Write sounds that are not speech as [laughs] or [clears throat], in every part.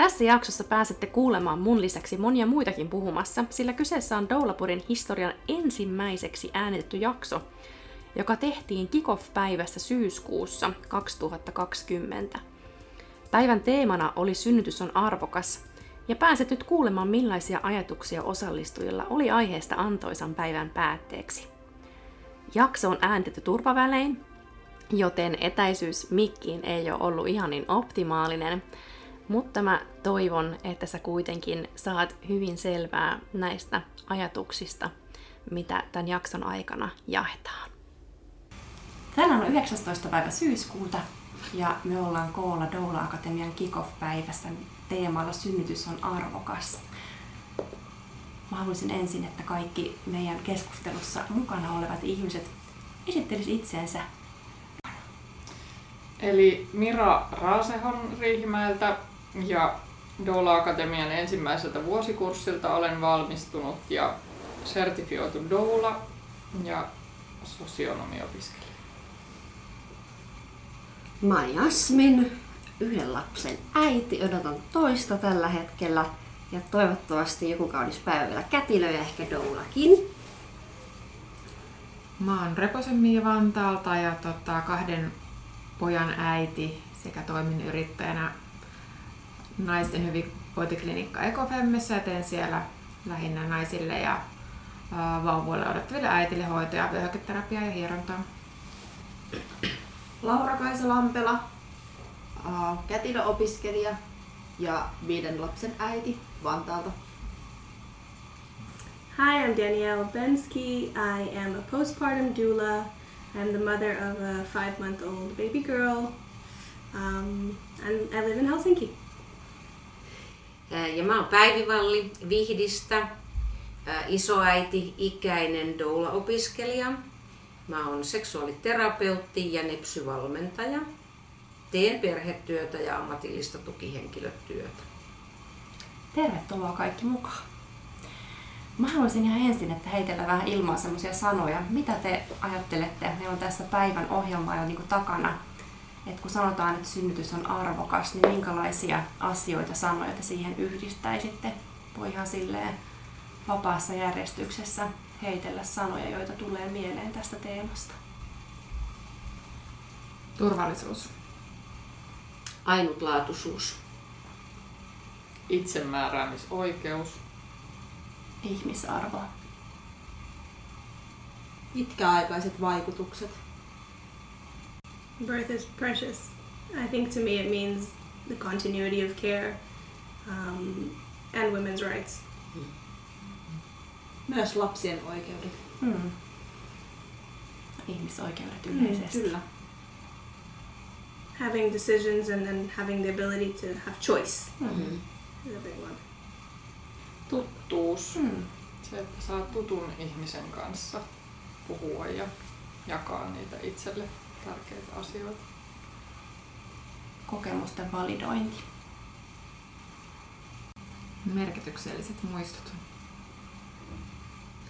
tässä jaksossa pääsette kuulemaan mun lisäksi monia muitakin puhumassa, sillä kyseessä on Doulapurin historian ensimmäiseksi äänitetty jakso, joka tehtiin kickoff-päivässä syyskuussa 2020. Päivän teemana oli Synnytys on arvokas, ja pääset nyt kuulemaan millaisia ajatuksia osallistujilla oli aiheesta antoisan päivän päätteeksi. Jakso on äänitetty turvavälein, joten etäisyys mikkiin ei ole ollut ihan niin optimaalinen, mutta mä toivon, että sä kuitenkin saat hyvin selvää näistä ajatuksista, mitä tämän jakson aikana jaetaan. Tänään on 19. päivä syyskuuta ja me ollaan koolla Doula Akatemian kickoff-päivässä teemalla Synnytys on arvokas. Mä haluaisin ensin, että kaikki meidän keskustelussa mukana olevat ihmiset esittelisivät itseensä. Eli Mira Raasehon Riihimäeltä, ja Doula Akatemian ensimmäiseltä vuosikurssilta olen valmistunut ja sertifioitu doula ja sosionomiopiskelija. Mä oon Jasmin, yhden lapsen äiti, odotan toista tällä hetkellä ja toivottavasti joku kaunis päivä vielä kätilö ja ehkä doulakin. Mä oon Reposen Mia Vantaalta ja tota, kahden pojan äiti sekä toimin yrittäjänä naisten hyvinvointiklinikka Ekofemmessä ja teen siellä lähinnä naisille ja vauvoille odottaville äitille hoitoja, vyöhyketerapiaa ja hierontaa. Laura-Kaisa Lampela, kätilöopiskelija ja viiden lapsen äiti Vantaalta. Hi, I'm Danielle Bensky. I am a postpartum doula. I'm the mother of a five month old baby girl. Um, and I live in Helsinki. Ja mä oon Päivi Valli Vihdistä, isoäiti, ikäinen doula-opiskelija. Mä oon seksuaaliterapeutti ja nepsyvalmentaja. Teen perhetyötä ja ammatillista tukihenkilötyötä. Tervetuloa kaikki mukaan. Mä haluaisin ihan ensin, että heitellä vähän ilmaa semmoisia sanoja. Mitä te ajattelette? Meillä on tässä päivän ohjelma jo niin takana että kun sanotaan, että synnytys on arvokas, niin minkälaisia asioita, sanoja te siihen yhdistäisitte? Voi ihan silleen vapaassa järjestyksessä heitellä sanoja, joita tulee mieleen tästä teemasta. Turvallisuus. Ainutlaatuisuus. Itsemääräämisoikeus. Ihmisarvo. Pitkäaikaiset vaikutukset. Birth is precious. I think to me it means the continuity of care um, and women's rights. Myös lapsien oikeudet. Hmm. Ihmisoikeudet yleisesti. Mm, kyllä. Having decisions and then having the ability to have choice Mm-hmm. is a big one. Tuttuus. Hmm. Se, että saa tutun ihmisen kanssa puhua ja jakaa niitä itselle tärkeitä asioita. Kokemusten validointi. Merkitykselliset muistot.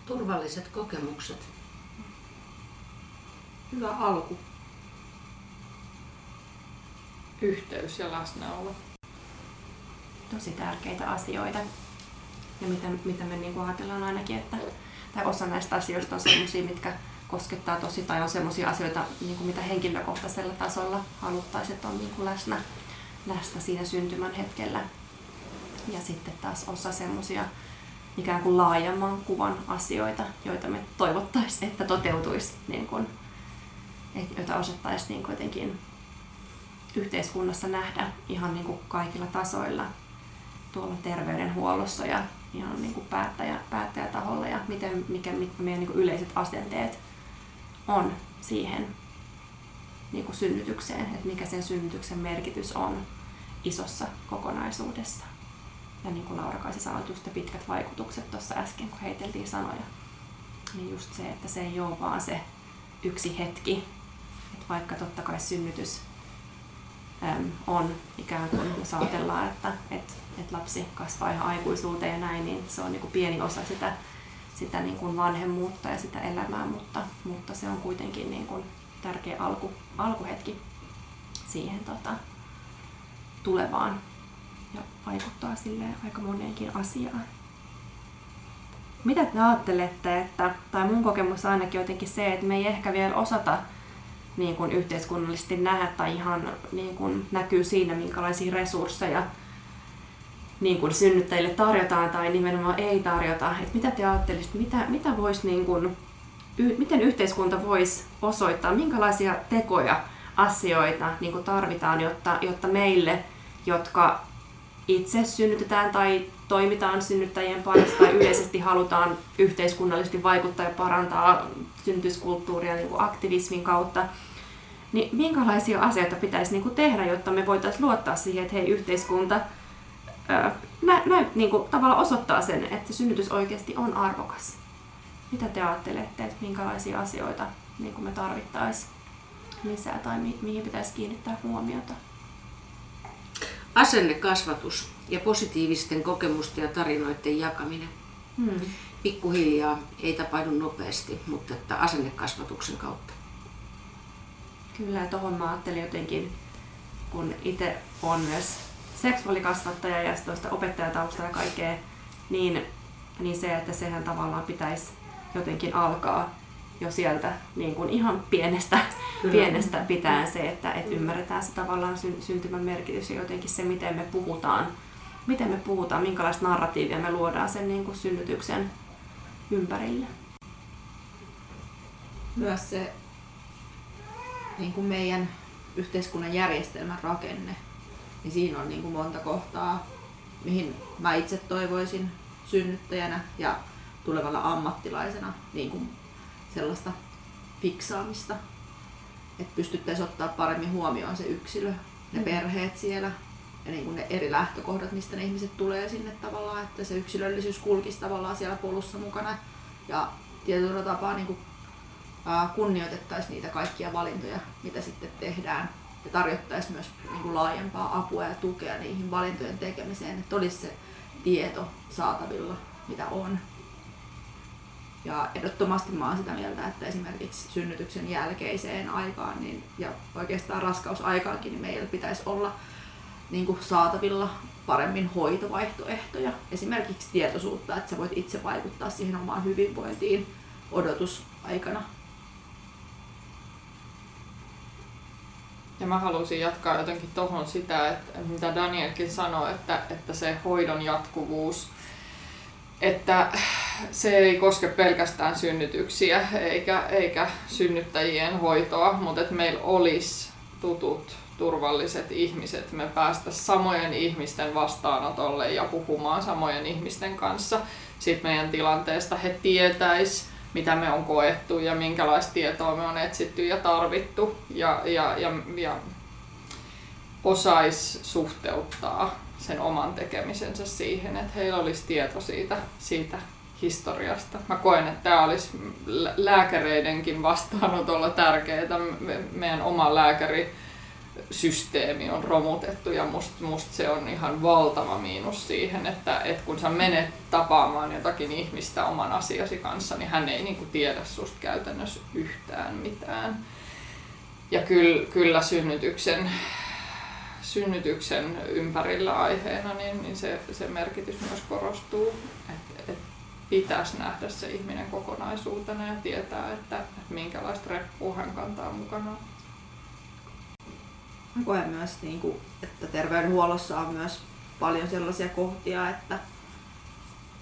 Turvalliset kokemukset. Hyvä alku. Yhteys ja läsnäolo. Tosi tärkeitä asioita. Ja mitä, mitä me niin ajatellaan ainakin, että tai osa näistä asioista on sellaisia, mitkä koskettaa tosi tai on sellaisia asioita, niin kuin mitä henkilökohtaisella tasolla haluttaisiin, että on niin kuin läsnä, läsnä siinä syntymän hetkellä. Ja sitten taas osa semmoisia ikään kuin laajemman kuvan asioita, joita me toivottaisiin, että toteutuisi, niin kuin, joita osattaisiin niin jotenkin yhteiskunnassa nähdä ihan niin kuin kaikilla tasoilla tuolla terveydenhuollossa ja ihan niin kuin päättäjä, päättäjätaholla ja miten, mikä, mitkä meidän niin kuin yleiset asenteet on siihen niin kuin synnytykseen, että mikä sen synnytyksen merkitys on isossa kokonaisuudessa. ja niin kuin Laura Kaisi sanoit, just ne pitkät vaikutukset tuossa äsken, kun heiteltiin sanoja. Niin just se, että se ei ole vaan se yksi hetki. Että vaikka totta kai synnytys äm, on ikään kuin, jos ajatellaan, että et, et lapsi kasvaa ihan aikuisuuteen ja näin, niin se on niin kuin pieni osa sitä, sitä niin kuin vanhemmuutta ja sitä elämää, mutta, mutta se on kuitenkin niin kuin tärkeä alku, alkuhetki siihen tota, tulevaan ja vaikuttaa sille aika moneenkin asiaan. Mitä te ajattelette, että, tai mun kokemus ainakin jotenkin se, että me ei ehkä vielä osata niin kuin yhteiskunnallisesti nähdä tai ihan niin kuin näkyy siinä, minkälaisia resursseja niin kuin synnyttäjille tarjotaan tai nimenomaan ei tarjota. Et mitä te ajattelisitte, mitä, mitä vois niin kuin, y, miten yhteiskunta voisi osoittaa, minkälaisia tekoja, asioita niin kuin tarvitaan, jotta, jotta meille, jotka itse synnytetään tai toimitaan synnyttäjien parissa tai yleisesti halutaan yhteiskunnallisesti vaikuttaa ja parantaa synnytyskulttuuria niin kuin aktivismin kautta, niin minkälaisia asioita pitäisi niin kuin tehdä, jotta me voitaisiin luottaa siihen, että hei, yhteiskunta nä, nä, niin kuin, tavallaan osoittaa sen, että synnytys oikeasti on arvokas. Mitä te ajattelette, että minkälaisia asioita niin kuin me tarvittaisiin lisää tai mi- mihin pitäisi kiinnittää huomiota? Asennekasvatus ja positiivisten kokemusten ja tarinoiden jakaminen. Hmm. Pikkuhiljaa ei tapahdu nopeasti, mutta että asennekasvatuksen kautta. Kyllä, tuohon mä ajattelin jotenkin, kun itse on myös seksuaalikasvattaja ja tuosta opettajatausta ja kaikkea, niin, niin se, että sehän tavallaan pitäisi jotenkin alkaa jo sieltä niin kuin ihan pienestä, pienestä pitäen se, että, että ymmärretään se tavallaan syntymän merkitys ja jotenkin se, miten me puhutaan, miten me puhutaan, minkälaista narratiivia me luodaan sen niin kuin synnytyksen ympärille. Myös se niin kuin meidän yhteiskunnan järjestelmän rakenne, niin siinä on niin kuin monta kohtaa, mihin mä itse toivoisin synnyttäjänä ja tulevalla ammattilaisena niin kuin sellaista fiksaamista, että pystyttäisiin ottaa paremmin huomioon se yksilö, ne mm. perheet siellä ja niin kuin ne eri lähtökohdat, mistä ne ihmiset tulee sinne tavallaan, että se yksilöllisyys kulkisi tavallaan siellä polussa mukana ja tietyllä tapaa niin kuin, kunnioitettaisiin niitä kaikkia valintoja, mitä sitten tehdään ja tarjottaisiin myös niin kuin laajempaa apua ja tukea niihin valintojen tekemiseen, että olisi se tieto saatavilla, mitä on. Ja ehdottomasti mä oon sitä mieltä, että esimerkiksi synnytyksen jälkeiseen aikaan niin, ja oikeastaan raskausaikaankin niin meillä pitäisi olla niin kuin saatavilla paremmin hoitovaihtoehtoja. Esimerkiksi tietoisuutta, että sä voit itse vaikuttaa siihen omaan hyvinvointiin odotusaikana. Ja mä halusin jatkaa jotenkin tuohon sitä, että mitä Danielkin sanoi, että, että se hoidon jatkuvuus – että se ei koske pelkästään synnytyksiä eikä, eikä synnyttäjien hoitoa, mutta että meillä olisi tutut, turvalliset ihmiset. Me päästä samojen ihmisten vastaanotolle ja puhumaan samojen ihmisten kanssa siitä meidän tilanteesta. He tietäis, mitä me on koettu ja minkälaista tietoa me on etsitty ja tarvittu ja, ja, ja, ja osais suhteuttaa sen oman tekemisensä siihen, että heillä olisi tieto siitä, siitä historiasta. Mä koen, että tämä olisi lääkäreidenkin vastaanotolla tärkeää. Meidän oma lääkärisysteemi on romutettu ja musta must se on ihan valtava miinus siihen, että, että kun sä menet tapaamaan jotakin ihmistä oman asiasi kanssa, niin hän ei niinku tiedä susta käytännössä yhtään mitään. Ja kyllä, kyllä synnytyksen synnytyksen ympärillä aiheena, niin, niin se, se merkitys myös korostuu, että et pitäisi nähdä se ihminen kokonaisuutena ja tietää, että, että minkälaista reppua hän kantaa mukanaan. Koen myös, niin kuin, että terveydenhuollossa on myös paljon sellaisia kohtia, että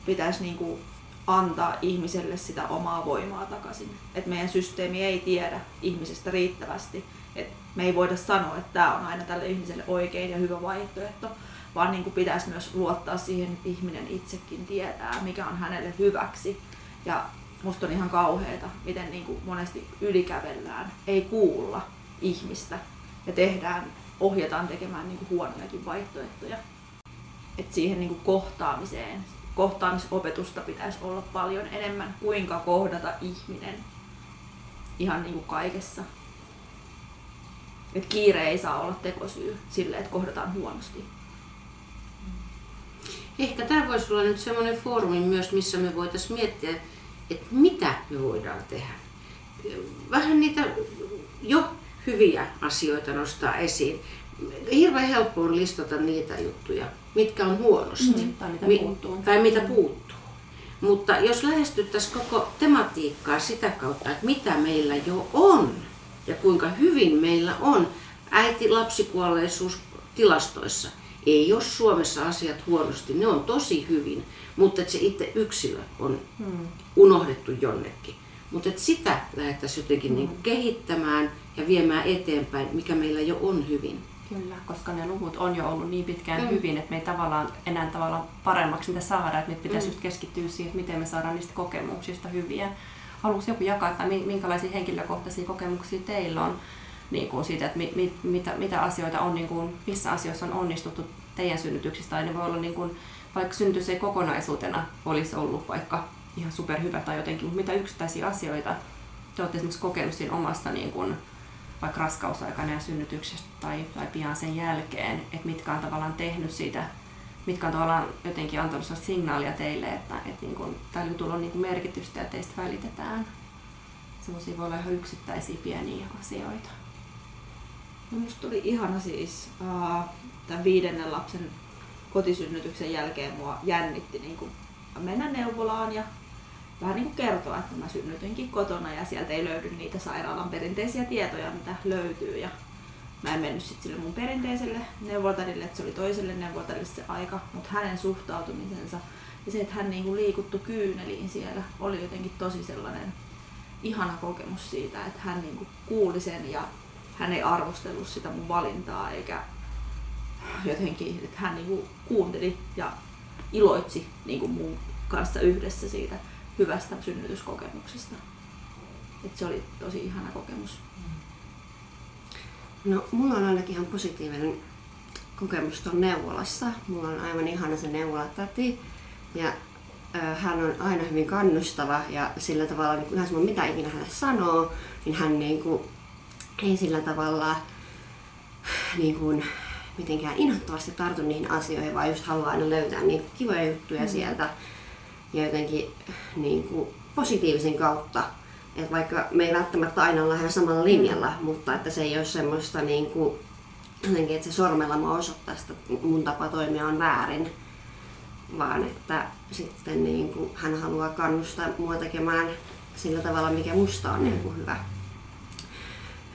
pitäisi niin kuin, antaa ihmiselle sitä omaa voimaa takaisin. Et meidän systeemi ei tiedä ihmisestä riittävästi et me ei voida sanoa, että tämä on aina tälle ihmiselle oikein ja hyvä vaihtoehto, vaan niin kuin pitäisi myös luottaa siihen, että ihminen itsekin tietää, mikä on hänelle hyväksi. Ja musta on ihan kauheeta, miten niin kuin monesti ylikävellään, ei kuulla ihmistä ja tehdään, ohjataan tekemään niin kuin huonojakin vaihtoehtoja. että siihen niin kuin kohtaamiseen, kohtaamisopetusta pitäisi olla paljon enemmän, kuinka kohdata ihminen ihan niin kuin kaikessa. Et kiire ei saa olla tekosyy sille, että kohdataan huonosti. Ehkä tämä voisi olla nyt semmoinen foorumi myös, missä me voitaisiin miettiä, että mitä me voidaan tehdä. Vähän niitä jo hyviä asioita nostaa esiin. Hirveän helppo on listata niitä juttuja, mitkä on huonosti. Mm, tai mitä Mi- puuttuu. Tai mitä puuttuu. Mutta jos lähestyttäisiin koko tematiikkaa sitä kautta, että mitä meillä jo on ja kuinka hyvin meillä on äiti-lapsikuolleisuus tilastoissa. Ei ole Suomessa asiat huonosti, ne on tosi hyvin, mutta että se itse yksilö on unohdettu jonnekin. Mutta että sitä lähdettäisiin jotenkin niin kuin kehittämään ja viemään eteenpäin, mikä meillä jo on hyvin. Kyllä, koska ne luvut on jo ollut niin pitkään Mm. hyvin, että me ei tavallaan enää tavallaan paremmaksi niitä saada, että nyt pitäisi just keskittyä siihen, että miten me saadaan niistä kokemuksista hyviä. Haluaisi joku jakaa, että mi- minkälaisia henkilökohtaisia kokemuksia teillä on niin kuin siitä, että mi- mi- mitä, mitä asioita on, niin kuin, missä asioissa on onnistuttu teidän synnytyksistä, tai ne voi olla niin kuin, vaikka synnytys ei kokonaisuutena olisi ollut vaikka ihan superhyvä tai jotenkin, mutta mitä yksittäisiä asioita te olette esimerkiksi kokenut siinä omassa niin kuin, vaikka raskausaikana ja synnytyksestä tai, tai pian sen jälkeen, että mitkä on tavallaan tehnyt siitä, mitkä on tavallaan jotenkin antanut signaalia teille, että, että niin kuin, tällä jutulla on niin kuin merkitystä ja teistä välitetään. Semmoisia voi olla ihan yksittäisiä pieniä asioita. No musta tuli ihana siis uh, tämän viidennen lapsen kotisynnytyksen jälkeen mua jännitti niin kuin mennä neuvolaan ja vähän niin kuin kertoa, että mä synnytinkin kotona ja sieltä ei löydy niitä sairaalan perinteisiä tietoja, mitä löytyy. Ja mä en mennyt sitten sille mun perinteiselle neuvoltarille, että se oli toiselle neuvoltarille se aika, mutta hänen suhtautumisensa ja se, että hän niin kuin liikuttu kyyneliin siellä, oli jotenkin tosi sellainen ihana kokemus siitä, että hän niin kuin kuuli sen ja hän ei arvostellut sitä mun valintaa eikä jotenkin, että hän niinku kuunteli ja iloitsi niinku mun kanssa yhdessä siitä hyvästä synnytyskokemuksesta. Et se oli tosi ihana kokemus. No, mulla on ainakin ihan positiivinen kokemus tuon neuvolassa. Mulla on aivan ihana se neuvolatäti. Ja hän on aina hyvin kannustava ja sillä tavalla, niin ihan sama mitä ikinä hän sanoo, niin hän niin kuin, ei sillä tavalla niin kuin, mitenkään inhottavasti tartu niihin asioihin, vaan just haluaa aina löytää niitä kivoja juttuja mm. sieltä ja jotenkin niin kuin, positiivisen kautta. Et vaikka me ei välttämättä aina olla ihan samalla linjalla, mutta että se ei ole semmoista niin kuin, jotenkin, että se sormella mua osoittaa, että mun tapa toimia on väärin, vaan että sitten niin kuin, hän haluaa kannustaa mua tekemään sillä tavalla, mikä musta on niin kuin hyvä,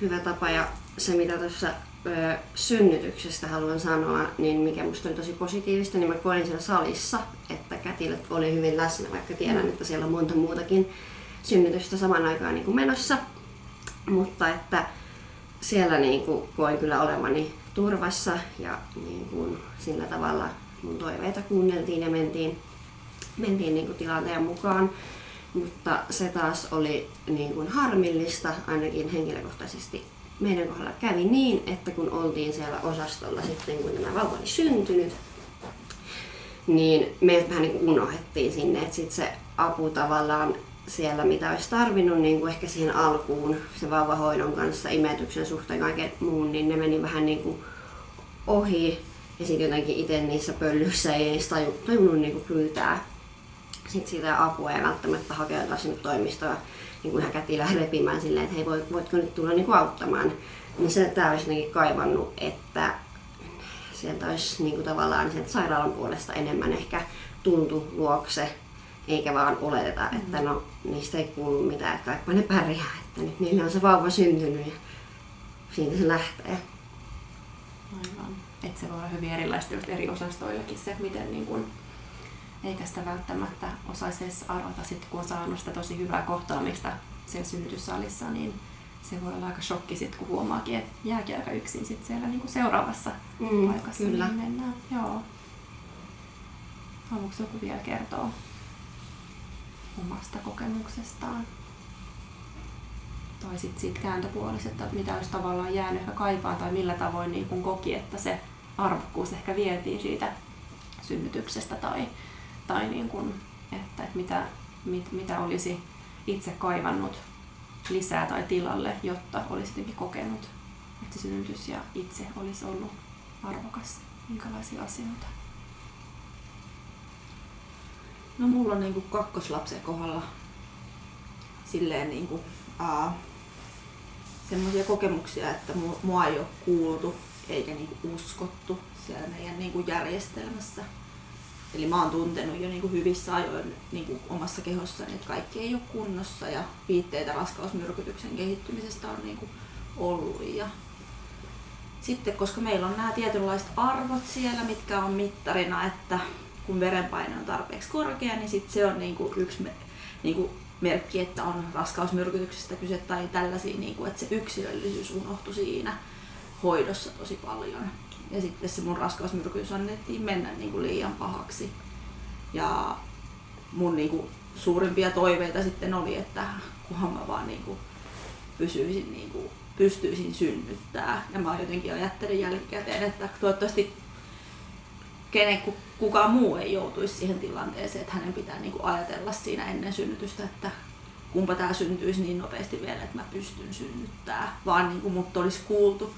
hyvä tapa. Ja se, mitä tuossa synnytyksestä haluan sanoa, niin mikä musta oli tosi positiivista, niin mä koin siellä salissa, että kätilöt oli hyvin läsnä, vaikka tiedän, että siellä on monta muutakin synnytystä saman aikaan niin kuin menossa. Mutta että siellä niin kuin koin kyllä olevani turvassa ja niin kuin sillä tavalla mun toiveita kuunneltiin ja mentiin, mentiin niin kuin tilanteen mukaan. Mutta se taas oli niin kuin harmillista, ainakin henkilökohtaisesti meidän kohdalla kävi niin, että kun oltiin siellä osastolla sitten, kun tämä vauva oli syntynyt, niin me vähän niin unohdettiin sinne, että sitten se apu tavallaan siellä, mitä olisi tarvinnut niin kuin ehkä siihen alkuun, se vauvahoidon kanssa, imetyksen suhteen kaiken muun, niin ne meni vähän niin kuin ohi. Ja sitten jotenkin itse niissä pöllyissä ei edes taju, tajunnut niin kuin pyytää sit sitä apua ja välttämättä hakeutua sinne toimistoon niin kuin ihan kätilöä repimään silleen, että hei voit, voitko nyt tulla niin kuin auttamaan. Niin se tämä olisi jotenkin kaivannut, että sieltä olisi niin kuin tavallaan sieltä sairaalan puolesta enemmän ehkä tultu luokse, eikä vaan oleteta, että no niistä ei kuulu mitään, että kaikki ne pärjää, että nyt niille on se vauva syntynyt ja siitä se lähtee. Aivan. Että se voi olla hyvin erilaista just eri osastoillakin se, miten niin kun, eikä sitä välttämättä osaisi edes arvata sit, kun on saanut sitä tosi hyvää kohtaamista siellä synnytyssalissa, niin se voi olla aika shokki sit, kun huomaakin, että jääkin aika yksin sit siellä niin seuraavassa Mm, paikassa kyllä. Niin mennään. Joo. Haluatko joku vielä kertoa omasta kokemuksestaan? Tai sitten siitä kääntöpuolesta, että mitä olisi tavallaan jäänyt ehkä kaipaan tai millä tavoin niin kun koki, että se arvokkuus ehkä vietiin siitä synnytyksestä tai, tai niin kuin, että, että mitä, mit, mitä olisi itse kaivannut lisää tai tilalle, jotta olisi jotenkin kokenut, että synnytys ja itse olisi ollut arvokas. Minkälaisia asioita? No mulla on niinku kakkoslapsen kohdalla silleen niinku, aa, semmoisia kokemuksia, että mua ei ole kuultu eikä niinku uskottu siellä meidän niinku järjestelmässä. Eli mä oon tuntenut jo niinku hyvissä ajoin niinku omassa kehossani, että kaikki ei ole kunnossa ja viitteitä raskausmyrkytyksen kehittymisestä on niinku ollut. Ja sitten koska meillä on nämä tietynlaiset arvot siellä, mitkä on mittarina, että kun verenpaine on tarpeeksi korkea, niin sit se on niinku yksi niinku merkki, että on raskausmyrkytyksestä kyse tai tällaisia, niinku, että se yksilöllisyys unohtui siinä hoidossa tosi paljon. Ja sitten se mun raskausmyrkytys annettiin mennä niinku liian pahaksi. Ja mun niinku suurimpia toiveita sitten oli, että kunhan mä vaan niinku pysyisin niinku pystyisin synnyttää. Ja mä jotenkin ajattelin jälkikäteen, että toivottavasti kenen, kukaan muu ei joutuisi siihen tilanteeseen, että hänen pitää niin kuin ajatella siinä ennen synnytystä, että kumpa tämä syntyisi niin nopeasti vielä, että mä pystyn synnyttää, vaan niin kuin mut olisi kuultu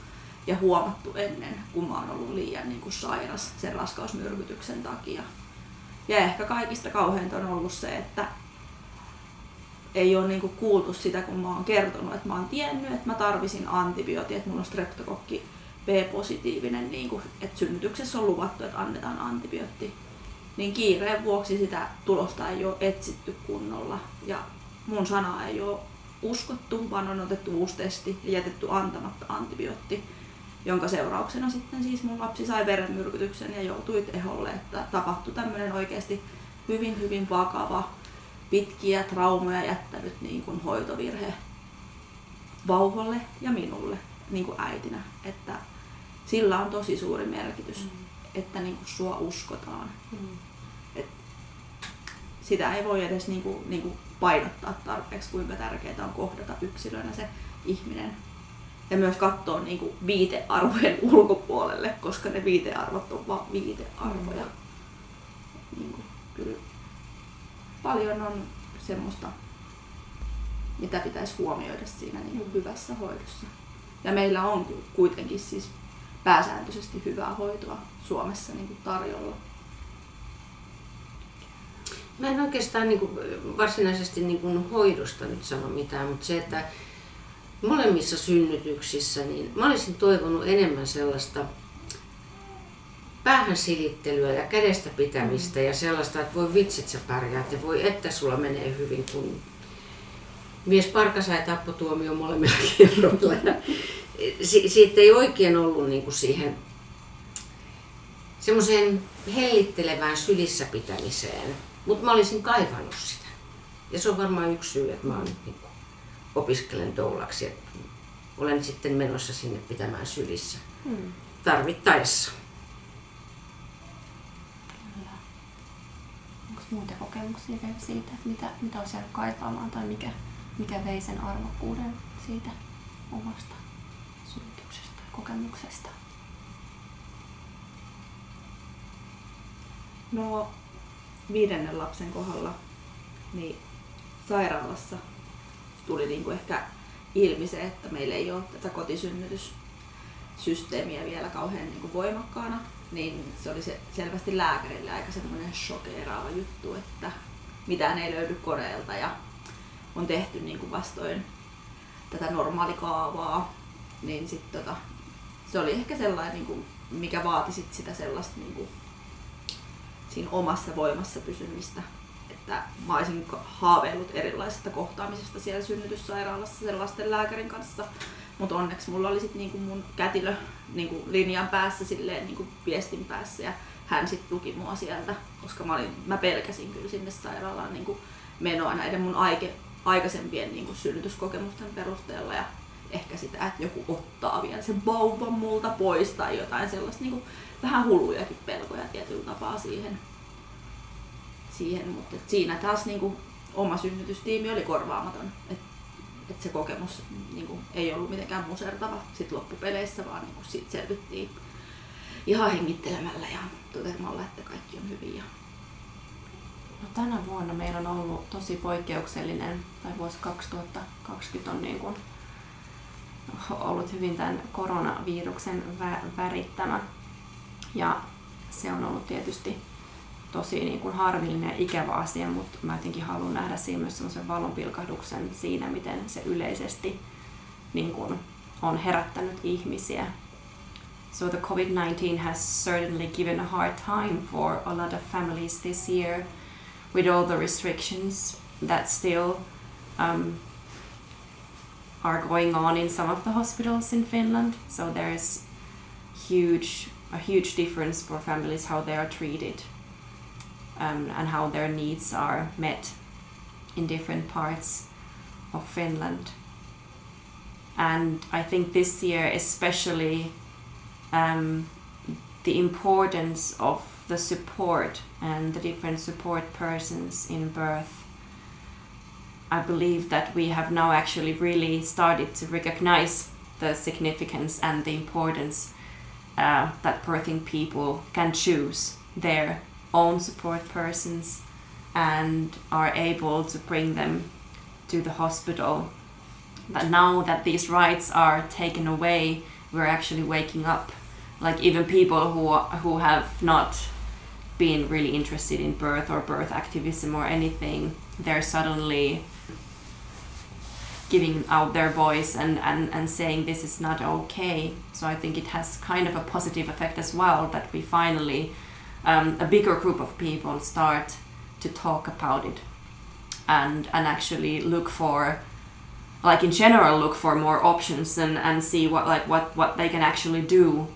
ja huomattu ennen, kun mä oon ollut liian niin kuin sairas sen raskausmyrkytyksen takia. Ja ehkä kaikista kauheinta on ollut se, että ei ole niinku kuultu sitä, kun mä oon kertonut, että mä oon tiennyt, että mä tarvisin antibiootia, että mulla on streptokokki B-positiivinen, niinku, että synnytyksessä on luvattu, että annetaan antibiootti. Niin kiireen vuoksi sitä tulosta ei ole etsitty kunnolla ja mun sana ei ole uskottu, vaan on otettu uusi testi ja jätetty antamatta antibiootti, jonka seurauksena sitten siis mun lapsi sai verenmyrkytyksen ja joutui teholle, että tapahtui tämmöinen oikeasti hyvin hyvin vakava pitkiä traumoja jättänyt niin kuin hoitovirhe vauvalle ja minulle niin kuin äitinä. Että sillä on tosi suuri merkitys, mm. että niin kuin sua uskotaan. Mm. Et sitä ei voi edes niin kuin, niin kuin painottaa tarpeeksi, kuinka tärkeää on kohdata yksilönä se ihminen. Ja myös katsoa niin kuin viitearvojen [laughs] ulkopuolelle, koska ne viitearvot on vain viitearvoja. Mm. Niin kuin, kyllä paljon on semmoista, mitä pitäisi huomioida siinä niin kuin hyvässä hoidossa. Ja meillä on kuitenkin siis pääsääntöisesti hyvää hoitoa Suomessa niin kuin tarjolla. Mä en oikeastaan niin kuin, varsinaisesti niin kuin hoidosta nyt sano mitään, mutta se, että molemmissa synnytyksissä, niin mä olisin toivonut enemmän sellaista päähän silittelyä ja kädestä pitämistä ja sellaista, että voi vitsit sä pärjäät ja voi että sulla menee hyvin, kun mies parka sai tappotuomio molemmilla [laughs] kierroilla. Ja si- siitä ei oikein ollut niin kuin siihen semmoiseen hellittelevään sylissä pitämiseen, mutta mä olisin kaivannut sitä. Ja se on varmaan yksi syy, että mä oon, niin kuin, opiskelen doulaksi, olen sitten menossa sinne pitämään sylissä hmm. tarvittaessa. muita kokemuksia vielä siitä, että mitä, mitä olisi jäänyt kaipaamaan tai mikä, mikä vei sen arvokkuuden siitä omasta synnytyksestä ja kokemuksesta? No viidennen lapsen kohdalla niin sairaalassa tuli niinku ehkä ilmi se, että meillä ei ole tätä kotisynnytyssysteemiä vielä kauhean niinku voimakkaana niin se oli se selvästi lääkärille aika semmoinen shokeeraava juttu, että mitään ei löydy koneelta ja on tehty niin kuin vastoin tätä normaalikaavaa, niin sit tota, se oli ehkä sellainen, niin kuin, mikä vaati sit sitä sellaista niin kuin, siinä omassa voimassa pysymistä. Että mä olisin haaveillut erilaisesta kohtaamisesta siellä synnytyssairaalassa sen lasten lääkärin kanssa, mutta onneksi mulla oli sit niinku mun kätilö niinku linjan päässä silleen niinku viestin päässä ja hän sitten tuki mua sieltä, koska mä, olin, mä pelkäsin kyllä sinne sairaalaan niinku menoa näiden mun aike, aikaisempien niinku synnytyskokemusten perusteella ja ehkä sitä, että joku ottaa vielä sen vauvan multa pois tai jotain sellaista niinku vähän hullujakin pelkoja tietyllä tapaa siihen. Siihen mutta siinä taas niinku oma synnytystiimi oli korvaamaton. Et että se kokemus niin kuin, ei ollut mitenkään musertava sit loppupeleissä, vaan niin kuin, siitä selvittiin ihan hengittelemällä ja toteamalla, että kaikki on hyvin. Ja No, tänä vuonna meillä on ollut tosi poikkeuksellinen, tai vuosi 2020 on niin kuin ollut hyvin tämän koronaviruksen vä- värittämä. Ja se on ollut tietysti tosi niin kuin harmillinen ja ikävä asia, mutta mä jotenkin haluan nähdä siinä myös semmoisen valonpilkahduksen siinä, miten se yleisesti niin kuin on herättänyt ihmisiä. So the COVID-19 has certainly given a hard time for a lot of families this year with all the restrictions that still um, are going on in some of the hospitals in Finland. So there's huge a huge difference for families how they are treated um, and how their needs are met in different parts of Finland. And I think this year, especially, um, the importance of the support and the different support persons in birth. I believe that we have now actually really started to recognize the significance and the importance uh, that birthing people can choose their own support persons and are able to bring them to the hospital. But now that these rights are taken away, we're actually waking up. Like even people who who have not been really interested in birth or birth activism or anything, they're suddenly giving out their voice and, and, and saying this is not okay. So I think it has kind of a positive effect as well that we finally, um, a bigger group of people start to talk about it and, and actually look for, like in general, look for more options and, and see what, like, what, what they can actually do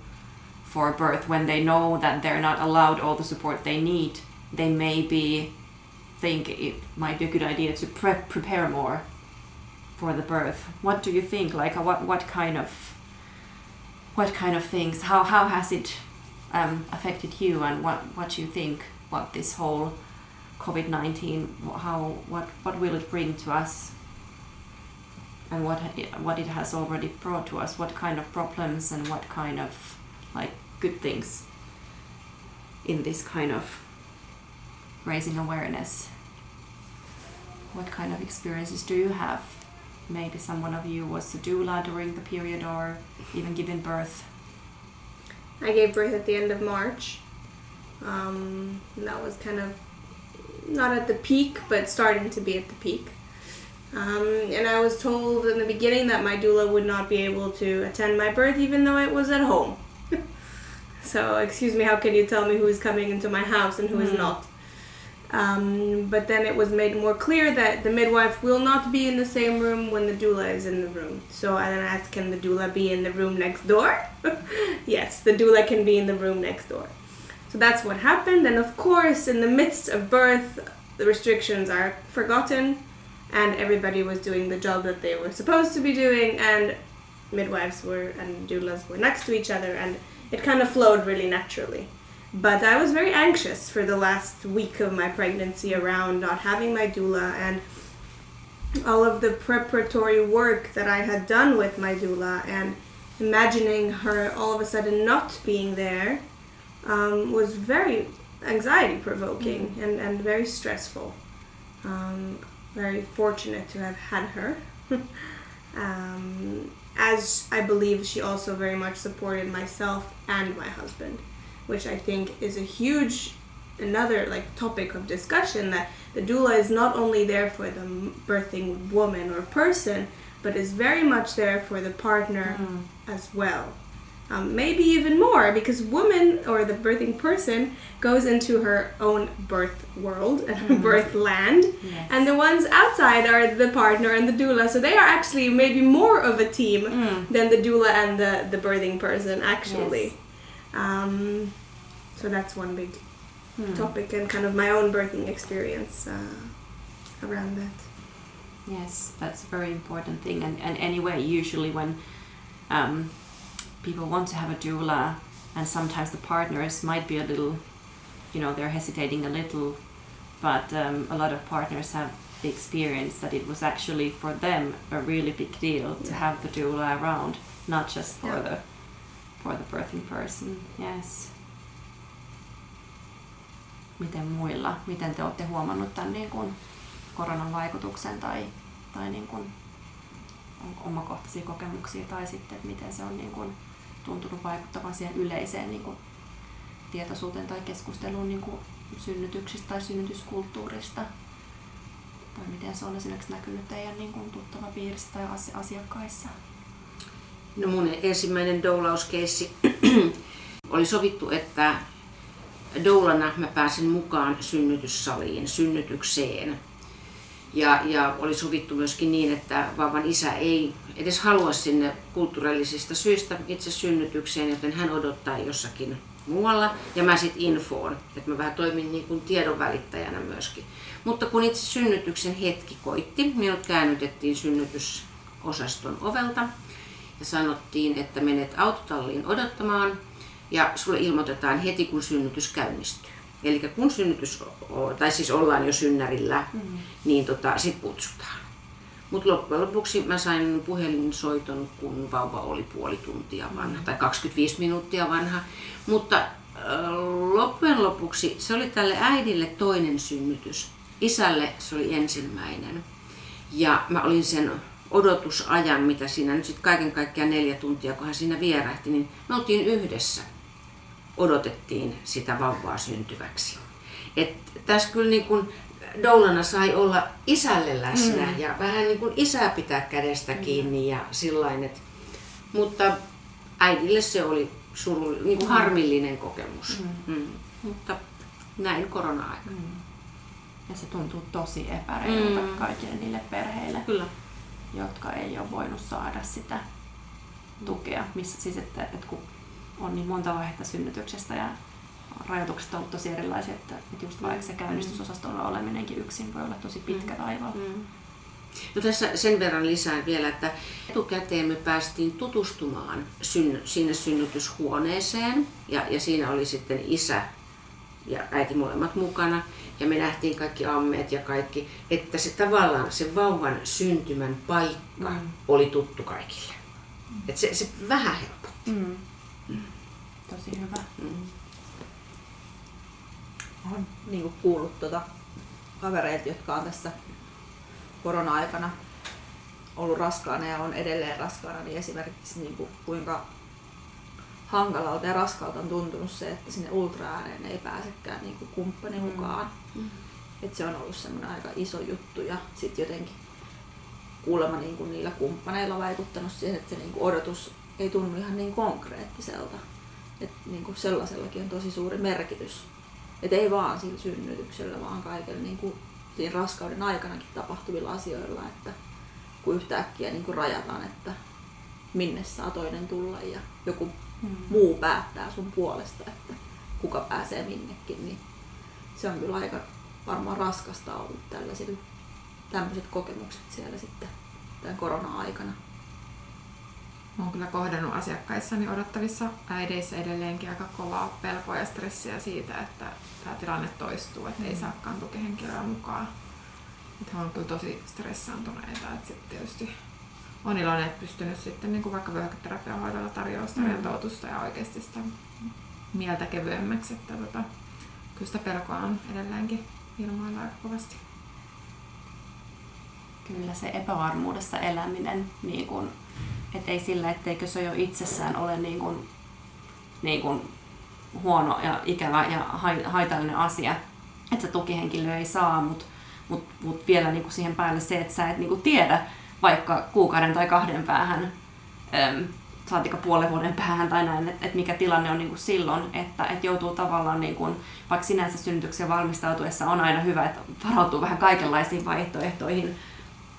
for birth when they know that they're not allowed all the support they need. They maybe think it might be a good idea to pre- prepare more for the birth. What do you think? Like, what what kind of what kind of things? How how has it um, affected you, and what what you think? What this whole COVID nineteen? How what what will it bring to us? And what what it has already brought to us? What kind of problems and what kind of like good things in this kind of raising awareness? What kind of experiences do you have? maybe someone of you was a doula during the period or even giving birth? I gave birth at the end of March. Um, that was kind of not at the peak, but starting to be at the peak. Um, and I was told in the beginning that my doula would not be able to attend my birth even though it was at home. [laughs] so, excuse me, how can you tell me who is coming into my house and who is Mm. not? Um, but then it was made more clear that the midwife will not be in the same room when the doula is in the room. So I then asked, can the doula be in the room next door? [laughs] yes, the doula can be in the room next door. So that's what happened. And of course, in the midst of birth, the restrictions are forgotten, and everybody was doing the job that they were supposed to be doing, and midwives were and doulas were next to each other, and it kind of flowed really naturally. But I was very anxious for the last week of my pregnancy around not having my doula and all of the preparatory work that I had done with my doula and imagining her all of a sudden not being there um, was very anxiety provoking and, and very stressful. Um, very fortunate to have had her. [laughs] um, as I believe she also very much supported myself and my husband, which I think is a huge another like topic of discussion that the doula is not only there for the birthing woman or person, but is very much there for the partner as well. Um, maybe even more because woman or the birthing person goes into her own birth world and her birth land, Yes. and the ones outside are the partner and the doula. So they are actually maybe more of a team than the doula and the, the birthing person actually. Yes. Um, so that's one big topic and kind of my own birthing experience uh, around that. Yes, that's a very important thing. And, and anyway, usually when um, people want to have a doula, and sometimes the partners might be a little, you know, they're hesitating a little, but um, a lot of partners have the experience that it was actually for them a really big deal to have the doula around, not just for Yeah. the for the birthing person. Yes. Miten muilla? Miten te olette huomannut tämän niin kuin koronan vaikutuksen tai, tai niin kuin, omakohtaisia kokemuksia tai sitten, että miten se on niin kuin tuntunut vaikuttavan siihen yleiseen niin kuin tietoisuuteen tai keskusteluun niin kuin synnytyksistä tai synnytyskulttuurista? Tai miten se on esimerkiksi näkynyt teidän niin kuin tuttava piirissä tai asiakkaissa? No mun ensimmäinen doulauskeissi [clears throat] oli sovittu, että doulana mä pääsin mukaan synnytyssaliin, synnytykseen. Ja, ja oli sovittu myöskin niin, että vauvan isä ei edes halua sinne kulttuurillisista syistä itse synnytykseen, joten hän odottaa jossakin muualla ja mä sitten infoon, että mä vähän toimin niin kuin tiedon välittäjänä myöskin. Mutta kun itse synnytyksen hetki koitti, minut käännytettiin synnytysosaston ovelta ja sanottiin, että menet autotalliin odottamaan ja sulle ilmoitetaan heti kun synnytys käynnistyy. Eli kun synnytys, tai siis ollaan jo synnärillä, mm-hmm. niin tota, sit kutsutaan. Mutta loppujen lopuksi mä sain puhelinsoiton, kun vauva oli puoli tuntia vanha tai 25 minuuttia vanha. Mutta loppujen lopuksi se oli tälle äidille toinen synnytys. Isälle se oli ensimmäinen. Ja mä olin sen odotusajan, mitä siinä nyt sitten kaiken kaikkiaan neljä tuntia, kun hän siinä vierähti, niin me oltiin yhdessä. Odotettiin sitä vauvaa syntyväksi. Et tässä kyllä niin kun Doulana sai olla isälle läsnä mm. ja vähän niin kuin isää pitää kädestä mm. kiinni ja sillain, mutta äidille se oli suru, niin kuin mm. harmillinen kokemus. Mm. Mm. Mutta näin korona-aika. Mm. Ja se tuntuu tosi epäreilulta mm. kaikille niille perheille, Kyllä. jotka ei ole voinut saada sitä tukea. Missä siis, että, että kun on niin monta vaihetta synnytyksestä ja rajoitukset on tosi erilaisia, että, että just vaikka se käynnistysosastolla oleminenkin yksin voi olla tosi pitkä taival. Mm. No tässä sen verran lisään vielä, että etukäteen me päästiin tutustumaan synny, sinne synnytyshuoneeseen ja, ja siinä oli sitten isä ja äiti molemmat mukana ja me nähtiin kaikki ammeet ja kaikki, että se tavallaan se vauvan syntymän paikka mm. oli tuttu kaikille. Mm. Että se, se vähän helpotti. Mm. Mm. Tosi hyvä. Mm olen niin kuin kuullut tuota kavereilta, jotka on tässä korona-aikana ollut raskaana ja on edelleen raskaana, niin esimerkiksi niin kuin, kuinka hankalalta ja raskalta on tuntunut se, että sinne ultraääneen ei pääsekään niin kuin kumppani mm. mukaan. Mm. Et se on ollut semmoinen aika iso juttu ja sitten jotenkin kuulemma niin kuin niillä kumppaneilla vaikuttanut siihen, että se niin kuin odotus ei tunnu ihan niin konkreettiselta. Et niin kuin sellaisellakin on tosi suuri merkitys et ei vaan sillä synnytyksellä, vaan kaikilla niin kuin siinä raskauden aikanakin tapahtuvilla asioilla, että kun yhtäkkiä niin kuin rajataan, että minne saa toinen tulla ja joku mm. muu päättää sun puolesta, että kuka pääsee minnekin, niin se on kyllä aika varmaan raskasta ollut tällaiset tämmöiset kokemukset siellä sitten tämän korona-aikana. Olen kyllä kohdannut asiakkaissani odottavissa äideissä edelleenkin aika kovaa pelkoa ja stressiä siitä, että tämä tilanne toistuu, että ei mm. saakaan tukihenkilöä mukaan. Että he on kyllä tosi stressaantuneita. Että sitten tietysti on iloinen, että pystynyt sitten niin kuin vaikka vyöhyketerapian hoidolla tarjoamaan sitä mm. rentoutusta ja oikeasti sitä mieltä kevyemmäksi. Että tota, kyllä sitä pelkoa on edelleenkin ilmoilla aika kovasti. Kyllä se epävarmuudessa eläminen niin kuin et ei sillä, etteikö se jo itsessään ole niin kuin, niin kuin huono ja ikävä ja haitallinen asia, että se tukihenkilö ei saa, mutta mut, mut vielä niin kuin siihen päälle se, että sä et niin kuin tiedä vaikka kuukauden tai kahden päähän, saatika puolen vuoden päähän tai näin, että, että mikä tilanne on niin kuin silloin, että, että joutuu tavallaan, niin kuin, vaikka sinänsä synnytykseen valmistautuessa on aina hyvä, että varautuu vähän kaikenlaisiin vaihtoehtoihin,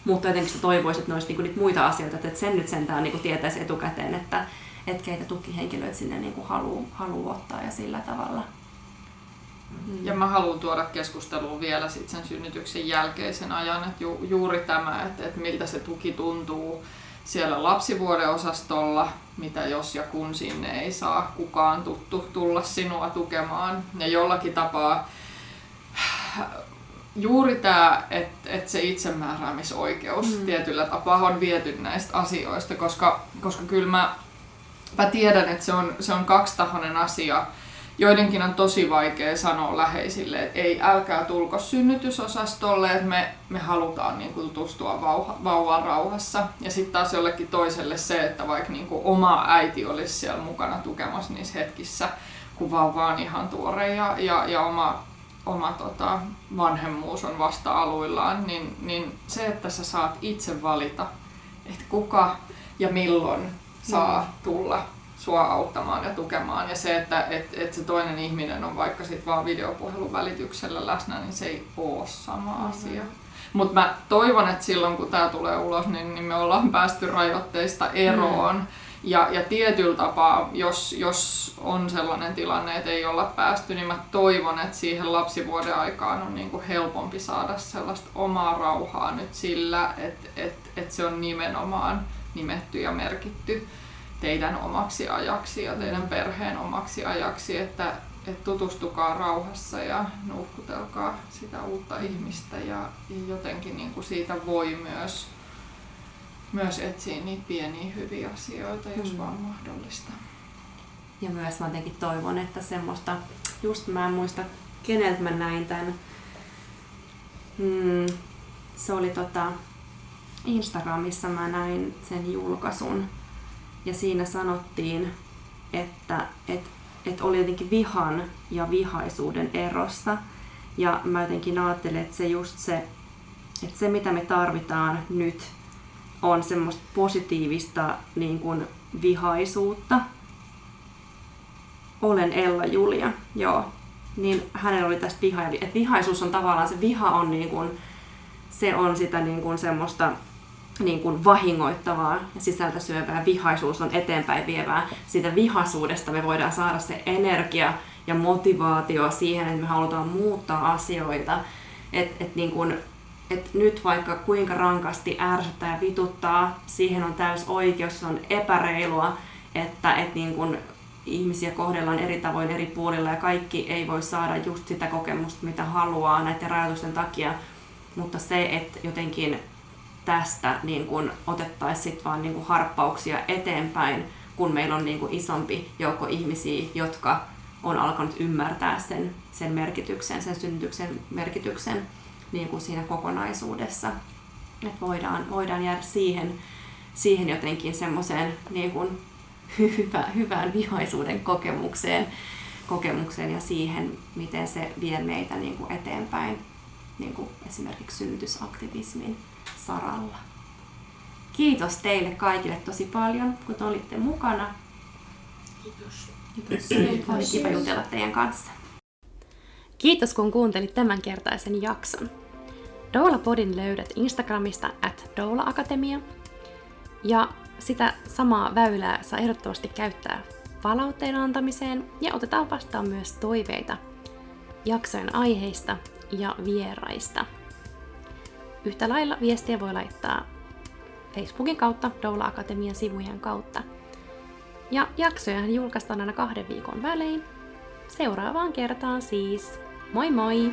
mutta jotenkin sä toivoisit, että ne niinku niitä muita asioita, että sen nyt sentään niinku tietäisi etukäteen, että et keitä tukihenkilöitä sinne niinku haluaa haluu ottaa ja sillä tavalla. Mm. Ja mä haluan tuoda keskusteluun vielä sit sen synnytyksen jälkeisen ajan, että ju, juuri tämä, että, että miltä se tuki tuntuu siellä lapsivuodeosastolla, mitä jos ja kun sinne ei saa kukaan tuttu tulla sinua tukemaan. Ja jollakin tapaa juuri tämä, että et se itsemääräämisoikeus mm. tietyllä tapaa on viety näistä asioista, koska, koska kyllä mä mä tiedän, että se on, se on kaksitahoinen asia. Joidenkin on tosi vaikea sanoa läheisille, että ei, älkää tulko synnytysosastolle, että me, me halutaan niin kuin, tutustua vauha, vauvaan rauhassa. Ja sitten taas jollekin toiselle se, että vaikka niin kuin, oma äiti olisi siellä mukana tukemassa niissä hetkissä, kun vauva on ihan tuore ja, ja, ja oma, oma tota, vanhemmuus on vasta aluillaan, niin, niin se, että sä saat itse valita, että kuka ja milloin saa mm. tulla sua auttamaan ja tukemaan. Ja se, että et, et se toinen ihminen on vaikka sit vaan videopuhelun välityksellä läsnä, niin se ei ole sama mm-hmm. asia. Mutta mä toivon, että silloin kun tämä tulee ulos, niin, niin me ollaan päästy rajoitteista eroon. Mm. Ja, ja tietyllä tapaa, jos, jos on sellainen tilanne, että ei olla päästy, niin mä toivon, että siihen lapsivuoden aikaan on niin kuin helpompi saada sellaista omaa rauhaa nyt sillä, että että että se on nimenomaan nimetty ja merkitty teidän omaksi ajaksi ja teidän perheen omaksi ajaksi, että, että tutustukaa rauhassa ja nuhkutelkaa sitä uutta ihmistä ja, jotenkin niin kuin siitä voi myös, myös etsiä niitä pieniä hyviä asioita, jos mm. vaan mahdollista. Ja myös mä jotenkin toivon, että semmoista, just mä en muista keneltä mä näin tämän, mm, se oli tota, Instagramissa mä näin sen julkaisun ja siinä sanottiin, että et, et oli jotenkin vihan ja vihaisuuden erosta. Ja mä jotenkin ajattelen, että se just se, että se mitä me tarvitaan nyt on semmoista positiivista niin kuin vihaisuutta. Olen Ella Julia, joo. Niin hänellä oli tästä viha, että vihaisuus on tavallaan, se viha on niin kuin, se on sitä niin kuin semmoista niin kuin vahingoittavaa ja sisältä syövää vihaisuus on eteenpäin vievää. Siitä vihaisuudesta me voidaan saada se energia ja motivaatio siihen, että me halutaan muuttaa asioita. Et, et niin kuin, et nyt vaikka kuinka rankasti ärsyttää ja vituttaa, siihen on täys oikeus, se on epäreilua, että et niin kuin ihmisiä kohdellaan eri tavoin eri puolilla ja kaikki ei voi saada just sitä kokemusta, mitä haluaa näiden rajoitusten takia. Mutta se, että jotenkin tästä niin kuin otettaisiin sit vaan niin kuin harppauksia eteenpäin, kun meillä on niin kuin isompi joukko ihmisiä, jotka on alkanut ymmärtää sen, sen merkityksen, sen synnytyksen merkityksen niin kuin siinä kokonaisuudessa. Että voidaan, voidaan jäädä siihen, siihen jotenkin semmoiseen niin kuin hyvä, hyvään vihaisuuden kokemukseen, kokemukseen ja siihen, miten se vie meitä niin kuin eteenpäin niin kuin esimerkiksi synnytysaktivismin saralla. Kiitos teille kaikille tosi paljon, kun te olitte mukana. Kiitos. Kiitos. Oli kiva jutella teidän kanssa. Kiitos kun kuuntelit tämänkertaisen jakson. Doula Podin löydät Instagramista at Doula Akatemia. Ja sitä samaa väylää saa ehdottomasti käyttää palautteen antamiseen ja otetaan vastaan myös toiveita jaksojen aiheista ja vieraista. Yhtä lailla viestiä voi laittaa Facebookin kautta, Doula Akatemian sivujen kautta. Ja jaksojahan julkaistaan aina kahden viikon välein. Seuraavaan kertaan siis. Moi moi!